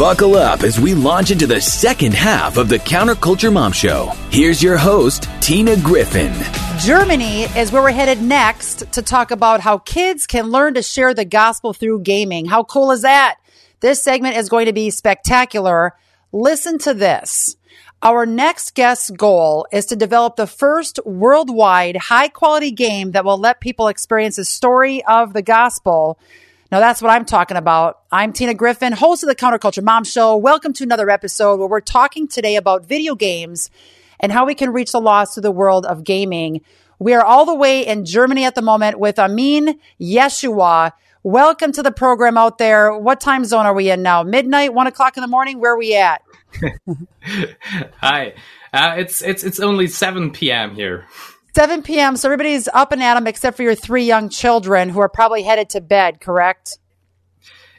Buckle up as we launch into the second half of the Counterculture Mom Show. Here's your host, Tina Griffin. Germany is where we're headed next to talk about how kids can learn to share the gospel through gaming. How cool is that? This segment is going to be spectacular. Listen to this. Our next guest's goal is to develop the first worldwide high quality game that will let people experience the story of the gospel. Now that's what I'm talking about. I'm Tina Griffin, host of the Counterculture Mom Show. Welcome to another episode where we're talking today about video games and how we can reach the lost through the world of gaming. We are all the way in Germany at the moment with Amin Josua. Welcome to the program out there. What time zone are we in now? Midnight, one o'clock in the morning? Where are we at? Hi. Uh, it's it's it's only seven p.m. here. 7 p.m. So everybody's up and at 'em except for your three young children who are probably headed to bed, correct?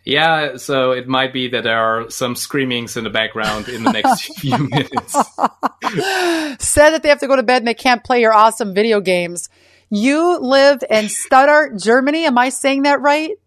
Yeah, so it might be that there are some screamings in the background in the next few minutes. Said that they have to go to bed and they can't play your awesome video games. You live in Stuttgart, Germany. Am I saying that right?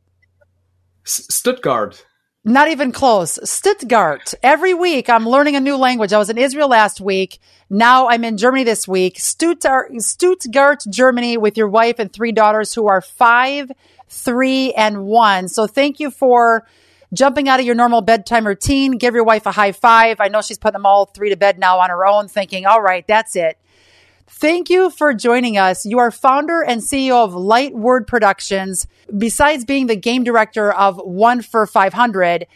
S- Stuttgart. Not even close. Stuttgart. Every week I'm learning a new language. I was in Israel last week. Now I'm in Germany this week. Stuttgart, Stuttgart, Germany with your wife and three daughters who are five, three, and one. So thank you for jumping out of your normal bedtime routine. Give your wife a high five. I know she's putting them all three to bed now on her own thinking, all right, that's it. Thank you for joining us. You are founder and CEO of Lightword Productions. Besides being the game director of One of 500,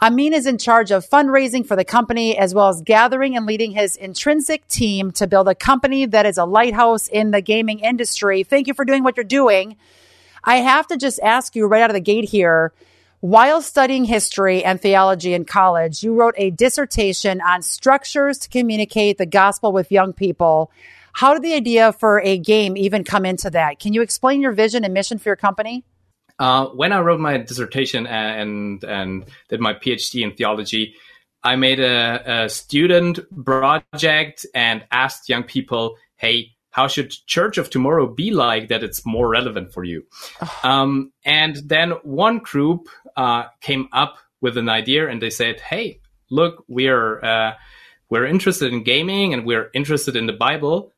Amin is in charge of fundraising for the company as well as gathering and leading his intrinsic team to build a company that is a lighthouse in the gaming industry. Thank you for doing what you're doing. I have to just ask you right out of the gate here. While studying history and theology in college, you wrote a dissertation on structures to communicate the gospel with young people. How did the idea for a game even come into that? Can you explain your vision and mission for your company? Uh, when I wrote my dissertation and and did my PhD in theology, I made a, a student project and asked young people, "Hey, how should church of tomorrow be like that it's more relevant for you um, and then one group uh, came up with an idea and they said hey look we're uh, we're interested in gaming and we're interested in the bible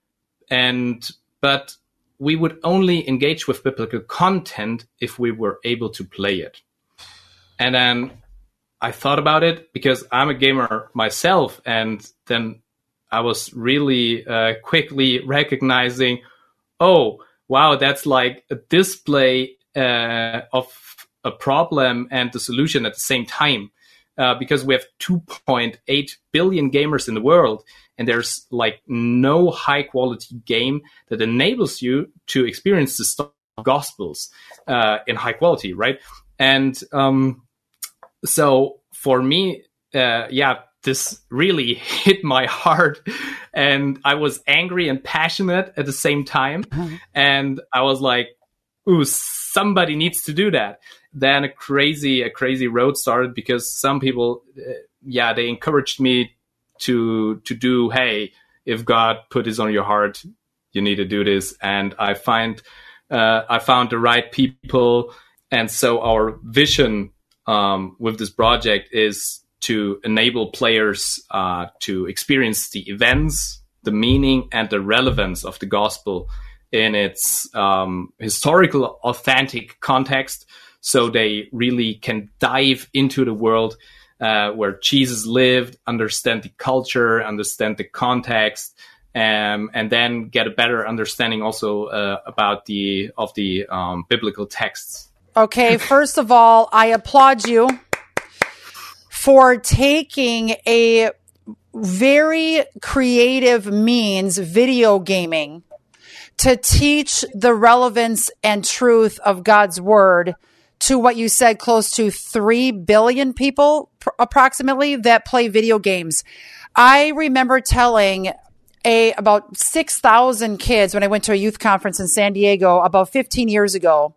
and but we would only engage with biblical content if we were able to play it and then i thought about it because i'm a gamer myself and then I was really uh, quickly recognizing, oh, wow, that's like a display uh, of a problem and the solution at the same time. Uh, because we have 2.8 billion gamers in the world, and there's like no high quality game that enables you to experience the gospels uh, in high quality, right? And um, so for me, uh, yeah, this really hit my heart and I was angry and passionate at the same time. Mm-hmm. And I was like, ooh, somebody needs to do that. Then a crazy, a crazy road started because some people, uh, yeah, they encouraged me to, to do, hey, if God put this on your heart, you need to do this. And I find, uh, I found the right people. And so our vision, um, with this project is to enable players uh, to experience the events, the meaning, and the relevance of the gospel in its um, historical, authentic context. So they really can dive into the world uh, where Jesus lived, understand the culture, understand the context, um, and then get a better understanding also uh, about the of the um, biblical texts. Okay, first of all, I applaud you for taking a very creative means, video gaming, to teach the relevance and truth of God's word to what you said close to 3 billion people pr- approximately that play video games. I remember telling a about 6,000 kids when I went to a youth conference in San Diego about 15 years ago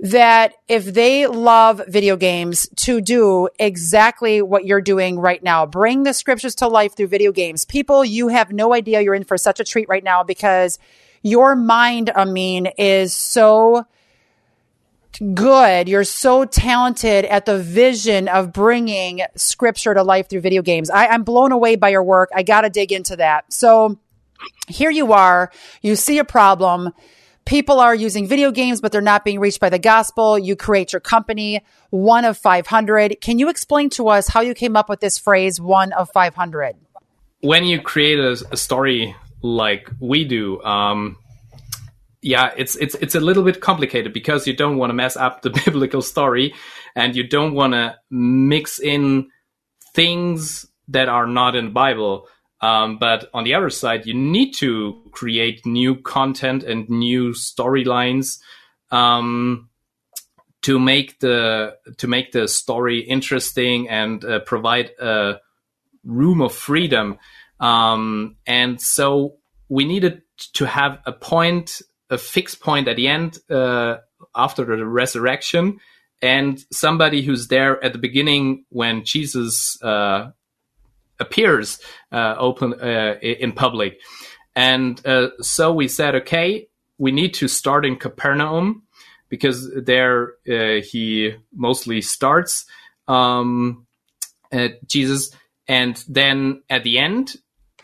that if they love video games to do exactly what you're doing right now, bring the scriptures to life through video games. People, you have no idea you're in for such a treat right now because your mind, Amin, is so good. You're so talented at the vision of bringing scripture to life through video games. I, I'm blown away by your work. I got to dig into that. So here you are. You see a problem. People are using video games, but they're not being reached by the gospel. You create your company, one of 500. Can you explain to us how you came up with this phrase, one of 500? When you create a, a story like we do, um, yeah, it's it's it's a little bit complicated because you don't want to mess up the biblical story, and you don't want to mix in things that are not in the Bible. Um, but on the other side, you need to create new content and new storylines um, to make the to make the story interesting and uh, provide a room of freedom. Um, and so we needed to have a point a fixed point at the end uh, after the resurrection, and somebody who's there at the beginning when Jesus uh, appears uh, open uh, in public. And uh, so we said, okay, we need to start in Capernaum because there uh, he mostly starts um, Jesus, and then at the end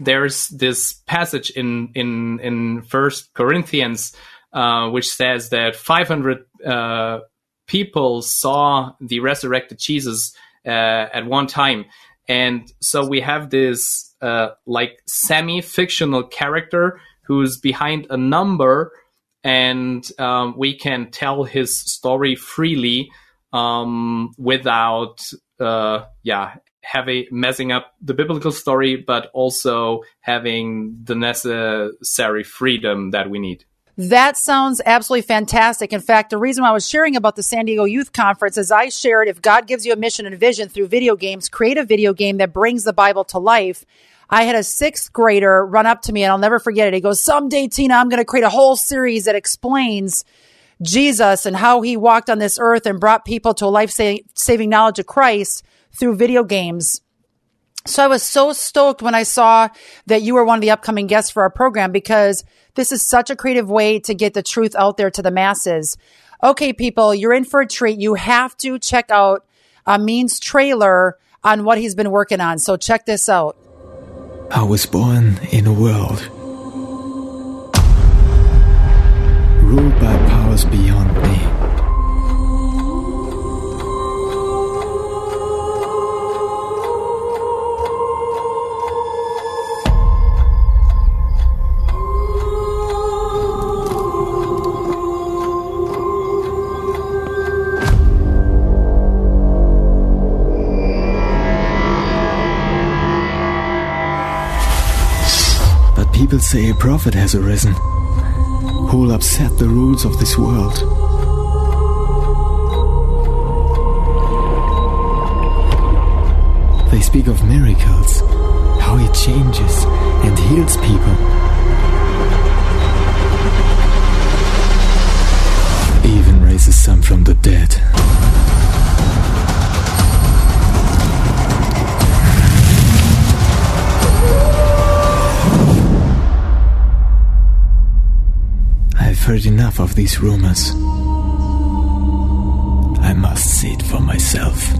there's this passage in in in First Corinthians uh, which says that 500 uh, people saw the resurrected Jesus uh, at one time, and so we have this uh, like semi-fictional character who's behind a number, and um, we can tell his story freely um, without uh, yeah having messing up the biblical story, but also having the necessary freedom that we need. That sounds absolutely fantastic. In fact, the reason I was sharing about the San Diego Youth Conference is I shared if God gives you a mission and vision through video games, create a video game that brings the Bible to life. I had a sixth grader run up to me and I'll never forget it. He goes, Someday, Tina, I'm going to create a whole series that explains Jesus and how he walked on this earth and brought people to a life saving knowledge of Christ through video games. So I was so stoked when I saw that you were one of the upcoming guests for our program because this is such a creative way to get the truth out there to the masses. Okay, people, you're in for a treat. You have to check out Amin's trailer on what he's been working on. So check this out. I was born in a world ruled by powers beyond me. But people say a prophet has arisen who will upset the rules of this world. They speak of miracles, how he changes and heals people. Even raises some from the dead. Heard enough of these rumors. I must see it for myself.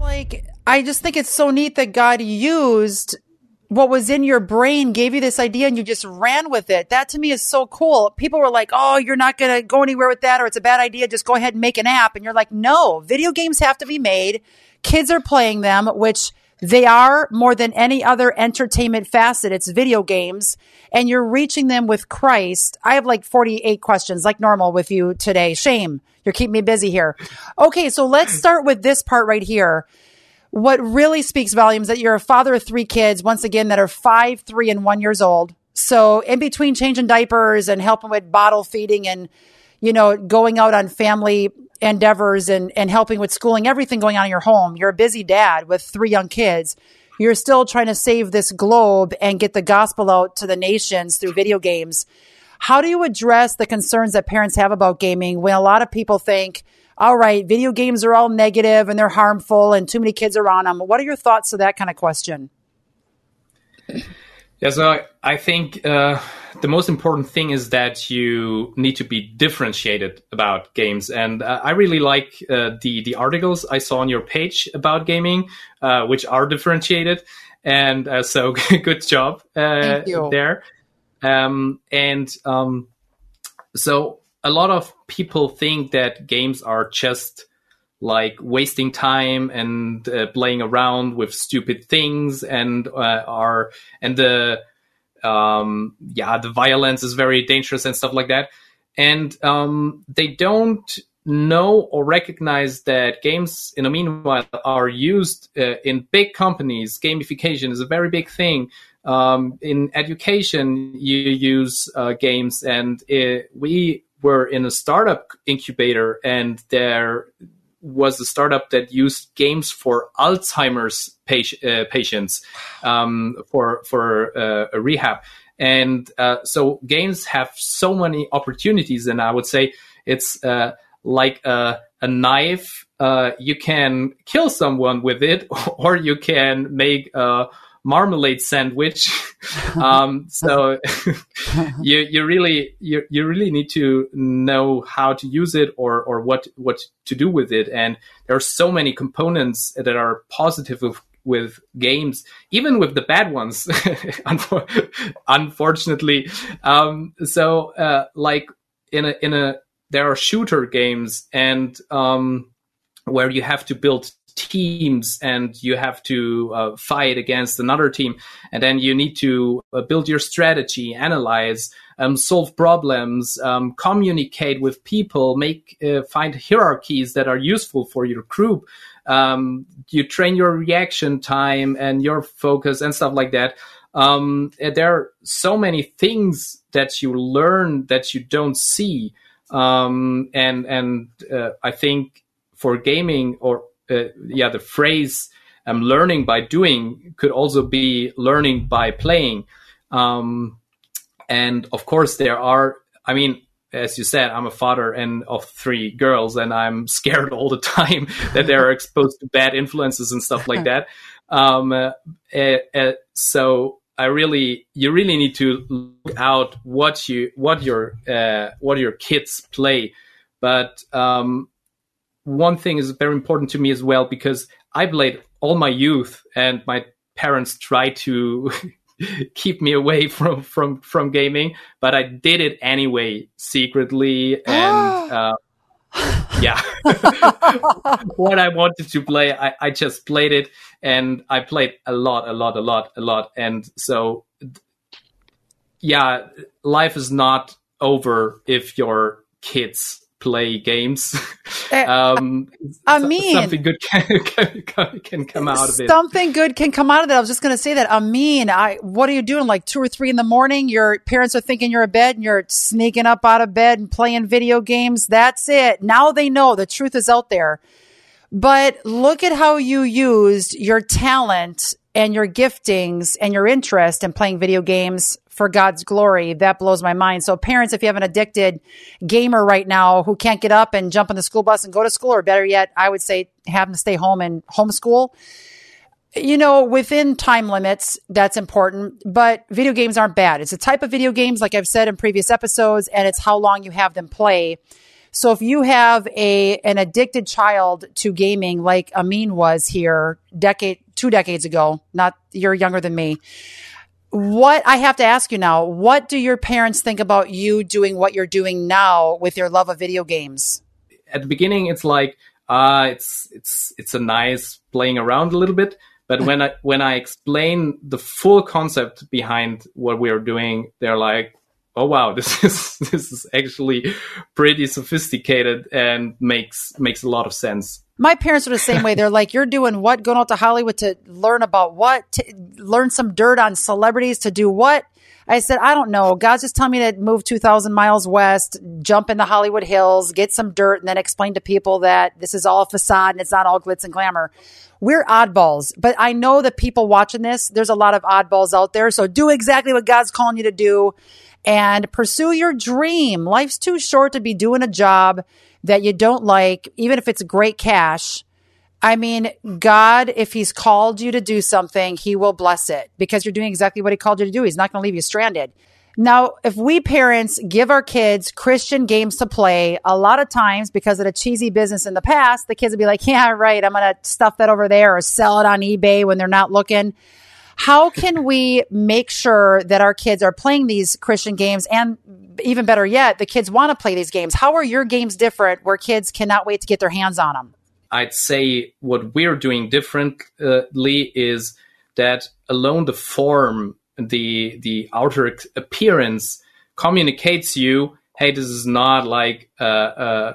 Like, I just think it's so neat that God used what was in your brain, gave you this idea, and you just ran with it. That to me is so cool. People were like, oh, you're not going to go anywhere with that, or it's a bad idea. Just go ahead and make an app. And you're like, no, video games have to be made. Kids are playing them, which they are more than any other entertainment facet. It's video games and you're reaching them with Christ. I have like 48 questions like normal with you today. Shame. You're keeping me busy here. Okay. So let's start with this part right here. What really speaks volumes that you're a father of three kids, once again, that are five, three, and one years old. So in between changing diapers and helping with bottle feeding and, you know, going out on family endeavors and, and helping with schooling, everything going on in your home. You're a busy dad with three young kids. You're still trying to save this globe and get the gospel out to the nations through video games. How do you address the concerns that parents have about gaming when a lot of people think, all right, video games are all negative and they're harmful and too many kids are on them? What are your thoughts to that kind of question? Yeah, so I think uh, the most important thing is that you need to be differentiated about games. And uh, I really like uh, the the articles I saw on your page about gaming, uh, which are differentiated. And uh, so, good job uh, there. Um, and um, so, a lot of people think that games are just like wasting time and uh, playing around with stupid things and are and the um, yeah, the violence is very dangerous and stuff like that. And um, they don't know or recognize that games, in the meanwhile, are used uh, in big companies. Gamification is a very big thing. Um, in education, you use uh, games, and it, we were in a startup incubator, and there was a startup that used games for Alzheimer's uh, patients um, for for uh, a rehab. And uh, so games have so many opportunities, and I would say it's uh, like a, a knife. Uh, you can kill someone with it, or you can make a marmalade sandwich. um, so you you really you you really need to know how to use it or or what what to do with it. And there are so many components that are positive with, with games, even with the bad ones, unfortunately. Um, so uh, like in a in a there are shooter games and um, where you have to build teams and you have to uh, fight against another team. And then you need to uh, build your strategy analyze um, solve problems um, communicate with people make uh, find hierarchies that are useful for your group. Um, you train your reaction time and your focus and stuff like that. Um, there are so many things that you learn that you don't see. Um, and and uh, i think for gaming or uh, yeah, the phrase um, learning by doing could also be learning by playing. Um, and of course, there are, I mean, as you said, I'm a father and of three girls, and I'm scared all the time that they're exposed to bad influences and stuff like that. Um, uh, uh, so I really, you really need to look out what you, what your, uh, what your kids play. But um, one thing is very important to me as well because I played all my youth and my parents tried to keep me away from from from gaming, but I did it anyway secretly and uh, yeah, what I wanted to play, I, I just played it and I played a lot, a lot, a lot, a lot, and so yeah, life is not over if your kids play games. Eh, um, I mean, something good can, can, can, come out of it. Something good can come out of it. I was just going to say that. I mean, I what are you doing? Like two or three in the morning, your parents are thinking you're in bed, and you're sneaking up out of bed and playing video games. That's it. Now they know the truth is out there. But look at how you used your talent and your giftings and your interest in playing video games for God's glory. That blows my mind. So parents, if you have an addicted gamer right now who can't get up and jump on the school bus and go to school, or better yet, I would say have them stay home and homeschool. You know, within time limits, that's important, but video games aren't bad. It's a type of video games, like I've said in previous episodes, and it's how long you have them play. So if you have a an addicted child to gaming, like Amin was here decade two decades ago, not you're younger than me, what I have to ask you now, what do your parents think about you doing what you're doing now with your love of video games? At the beginning, it's like, uh, it's, it's, it's a nice playing around a little bit. But when I, when I explain the full concept behind what we are doing, they're like, oh wow this is this is actually pretty sophisticated and makes makes a lot of sense. My parents are the same way. They're like you're doing what? Going out to hollywood to learn about what? To learn some dirt on celebrities to do what? I said i don't know. God's just telling me to move 2000 miles west jump in the hollywood hills get some dirt and then explain to people that this is all facade and it's not all glitz and glamour. We're oddballs, but I know that people watching this, there's a lot of oddballs out there. So do exactly what God's calling you to do and pursue your dream. Life's too short to be doing a job that you don't like, even if it's great cash. I mean, God, if He's called you to do something, He will bless it because you're doing exactly what He called you to do. He's not going to leave you stranded. Now, if we parents give our kids Christian games to play, a lot of times because of the cheesy business in the past, the kids will be like, yeah, right, I'm going to stuff that over there or sell it on eBay when they're not looking. How can we make sure that our kids are playing these Christian games and even better yet, the kids want to play these games? How are your games different where kids cannot wait to get their hands on them? I'd say what we're doing differently is that alone the form, the the outer appearance communicates you, hey, this is not like a, a,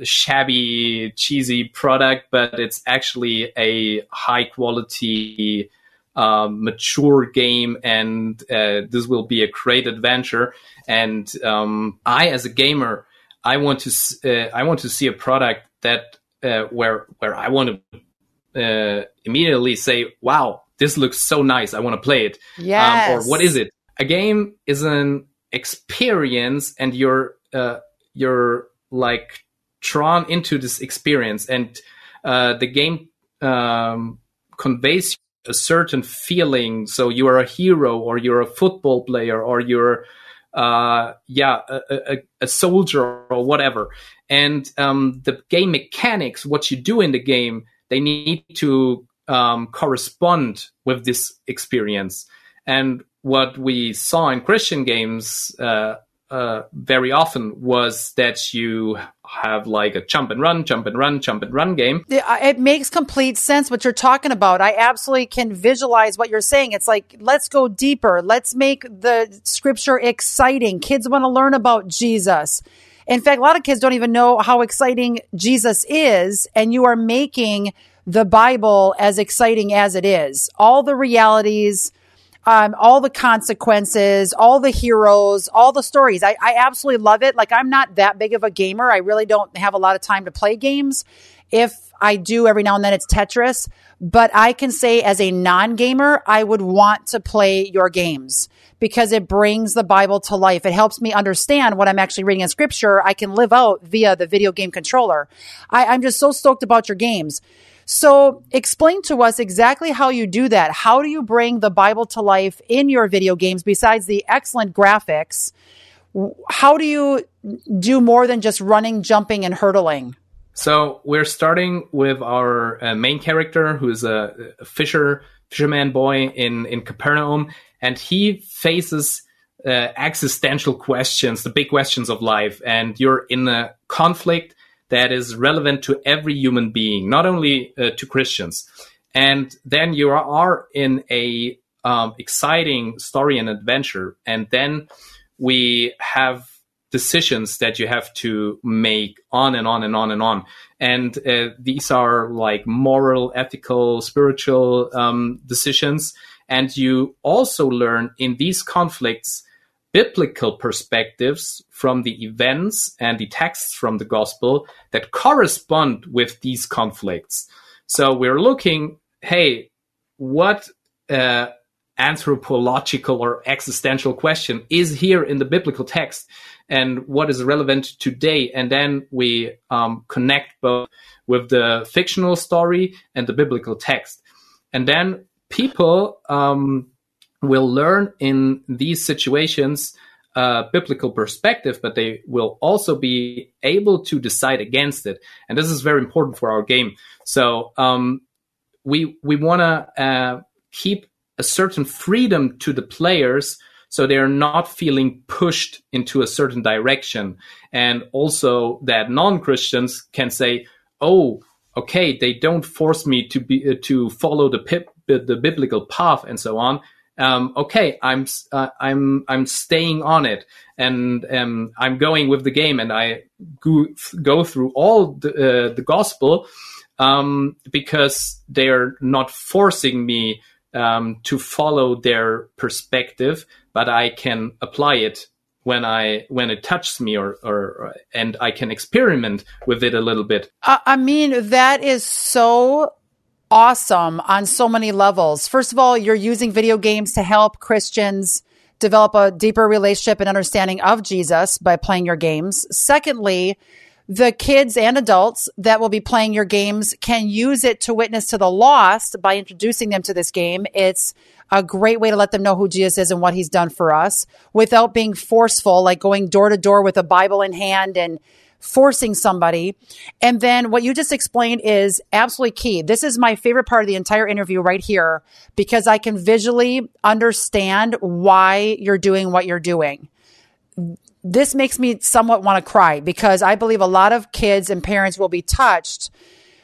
a shabby, cheesy product, but it's actually a high quality um, mature game, and uh, this will be a great adventure. And um, I, as a gamer, I want to uh, I want to see a product that uh, where where I want to uh, immediately say, "Wow, this looks so nice! I want to play it." Yes. Um, or what is it? A game is an experience, and you're uh, you're like drawn into this experience, and uh, the game um, conveys a certain feeling. So you are a hero, or you're a football player, or you're uh, yeah, a, a, a, soldier or whatever. And um, the game mechanics, what you do in the game, they need to um, correspond with this experience. And what we saw in Christian games uh, uh, very often was that you have like a jump and run, jump and run, jump and run game. It makes complete sense what you're talking about. I absolutely can visualize what you're saying. It's like, let's go deeper. Let's make the scripture exciting. Kids want to learn about Jesus. In fact, a lot of kids don't even know how exciting Jesus is, and you are making the Bible as exciting as it is. All the realities, um, all the consequences, all the heroes, all the stories. I, I absolutely love it. Like, I'm not that big of a gamer. I really don't have a lot of time to play games. If I do every now and then, it's Tetris. But I can say, as a non gamer, I would want to play your games because it brings the Bible to life. It helps me understand what I'm actually reading in scripture. I can live out via the video game controller. I, I'm just so stoked about your games. So explain to us exactly how you do that. How do you bring the Bible to life in your video games besides the excellent graphics? How do you do more than just running, jumping, and hurdling? So we're starting with our uh, main character, who is a, a, fisher fisherman boy in in Capernaum, and he faces uh, existential questions, the big questions of life, and you're in a conflict that is relevant to every human being, not only uh, to Christians. And then you are in a um, exciting story and adventure, and then we have decisions that you have to make on and on and on and on. And uh, these are like moral, ethical, spiritual um, decisions. And you also learn in these conflicts biblical perspectives from the events and the texts from the gospel that correspond with these conflicts. So we're looking, hey, what uh, anthropological or existential question is here in the biblical text and what is relevant today? And then we um, connect both with the fictional story and the biblical text. And then people um, will learn in these situations a biblical perspective, but they will also be able to decide against it. And this is very important for our game. So um, we we want to uh, keep a certain freedom to the players so they're not feeling pushed into a certain direction and also that non-christians can say oh okay they don't force me to be uh, to follow the pip, the biblical path and so on um, okay, I'm uh, I'm I'm staying on it, and um, I'm going with the game, and I go, go through all the, uh, the gospel um, because they're not forcing me um, to follow their perspective, but I can apply it when I when it touches me or or and I can experiment with it a little bit. I mean that is so awesome on so many levels. First of all, you're using video games to help Christians develop a deeper relationship and understanding of Jesus by playing your games. Secondly, the kids and adults that will be playing your games can use it to witness to the lost by introducing them to this game. It's a great way to let them know who Jesus is and what he's done for us without being forceful, like going door to door with a Bible in hand and forcing somebody. And then what you just explained is absolutely key. This is my favorite part of the entire interview right here because I can visually understand why you're doing what you're doing. This makes me somewhat want to cry because I believe a lot of kids and parents will be touched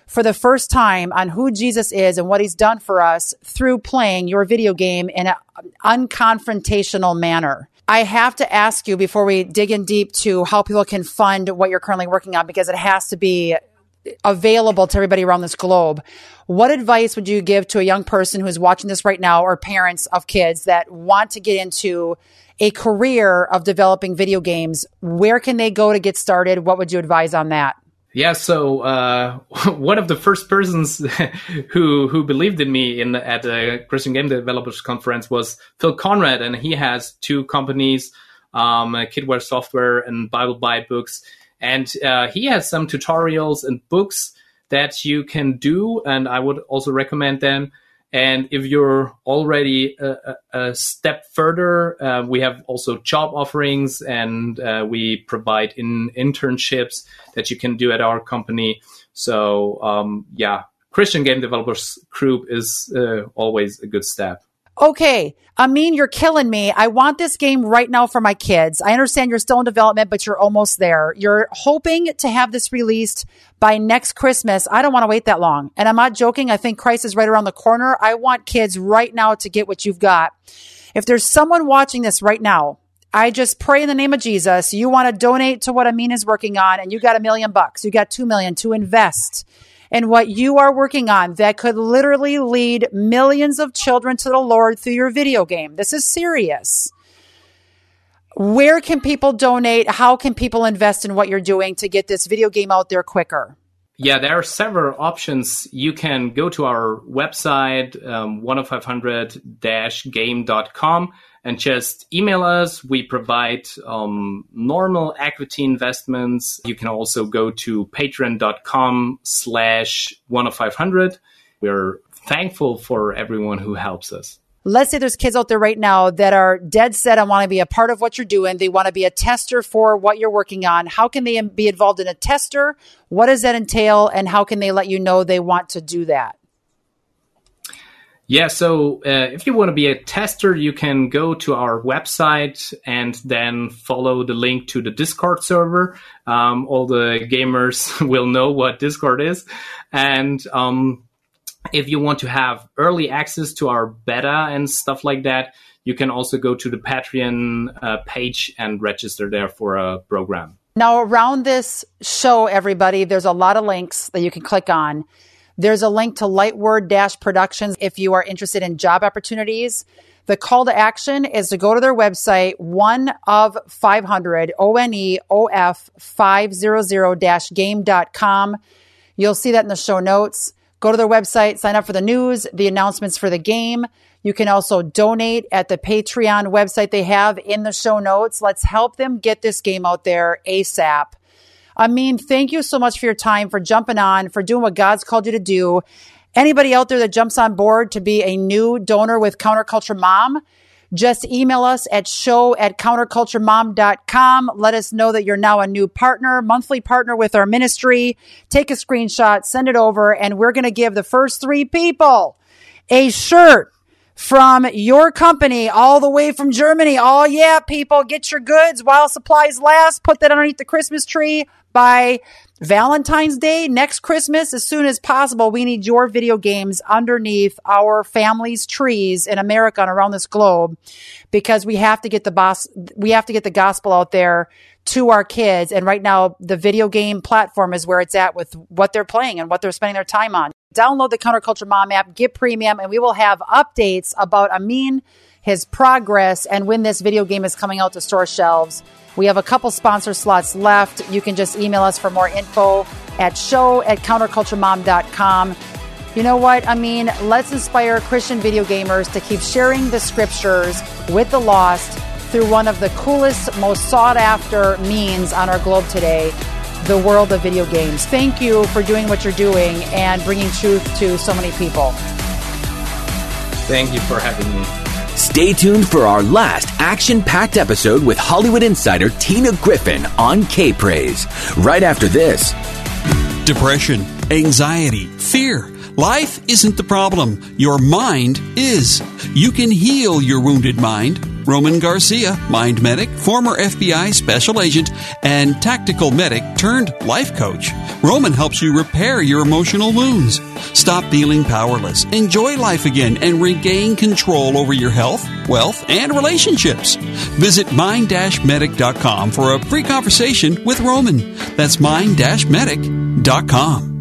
for the first time on who Jesus is and what he's done for us through playing your video game in an unconfrontational manner. I have to ask you before we dig in deep to how people can fund what you're currently working on because it has to be available to everybody around this globe. What advice would you give to a young person who's watching this right now or parents of kids that want to get into a career of developing video games? Where can they go to get started? What would you advise on that? Yeah, so uh, one of the first persons who who believed in me in at the Christian Game Developers Conference was Phil Conrod, and he has two companies, um, Kidware Software and BibleByte Books, and uh, he has some tutorials and books that you can do, and I would also recommend them. And if you're already a, a step further, uh, we have also job offerings and uh, we provide in internships that you can do at our company. So, um, yeah, Christian Game Developers Group is uh, always a good step okay, Amin, you're killing me. I want this game right now for my kids. I understand you're still in development, but you're almost there. You're hoping to have this released by next Christmas. I don't want to wait that long. And I'm not joking. I think Christ is right around the corner. I want kids right now to get what you've got. If there's someone watching this right now, I just pray in the name of Jesus, you want to donate to what Amin is working on and you got a million bucks, you got two million to invest and what you are working on that could literally lead millions of children to the Lord through your video game. This is serious. Where can people donate? How can people invest in what you're doing to get this video game out there quicker? Yeah, there are several options. You can go to our website, um, oneof500-game.com and just email us. We provide um, normal equity investments. You can also go to patreon.com slash oneof500. We're thankful for everyone who helps us. Let's say there's kids out there right now that are dead set on want to be a part of what you're doing. They want to be a tester for what you're working on. How can they be involved in a tester? What does that entail? And how can they let you know they want to do that? Yeah, so uh, if you want to be a tester, you can go to our website and then follow the link to the Discord server. Um, all the gamers will know what Discord is. And um, if you want to have early access to our beta and stuff like that, you can also go to the Patreon uh, page and register there for a program. Now, around this show, everybody, there's a lot of links that you can click on. There's a link to Lightword Productions if you are interested in job opportunities. The call to action is to go to their website, one of 500, O N E O F 500 game.com. You'll see that in the show notes. Go to their website, sign up for the news, the announcements for the game. You can also donate at the Patreon website they have in the show notes. Let's help them get this game out there ASAP. Amin, thank you so much for your time, for jumping on, for doing what God's called you to do. Anybody out there that jumps on board to be a new donor with Counterculture Mom, just email us at show at counterculturemom.com. Let us know that you're now a new partner, monthly partner with our ministry. Take a screenshot, send it over, and we're going to give the first three people a shirt from your company all the way from Germany. Oh yeah, people, get your goods while supplies last. Put that underneath the Christmas tree by Valentine's Day, next Christmas, as soon as possible. We need your video games underneath our family's trees in America and around this globe because we have to get the boss, we have to get the gospel out there to our kids. And right now, the video game platform is where it's at with what they're playing and what they're spending their time on. Download the Counterculture Mom app, get premium, and we will have updates about Amin, his progress, and when this video game is coming out to store shelves. We have a couple sponsor slots left. You can just email us for more info at show at counterculturemom.com. You know what? I mean, let's inspire Christian video gamers to keep sharing the scriptures with the lost through one of the coolest, most sought after means on our globe today the world of video games. Thank you for doing what you're doing and bringing truth to so many people. Thank you for having me. Stay tuned for our last action packed episode with Hollywood insider Tina Griffin on K Praise. Right after this. Depression, anxiety, fear. Life isn't the problem. Your mind is. You can heal your wounded mind. Roman Garcia, mind medic, former FBI special agent, and tactical medic turned life coach. Roman helps you repair your emotional wounds. Stop feeling powerless, enjoy life again, and regain control over your health, wealth, and relationships. Visit mind-medic.com for a free conversation with Roman. That's mind-medic.com.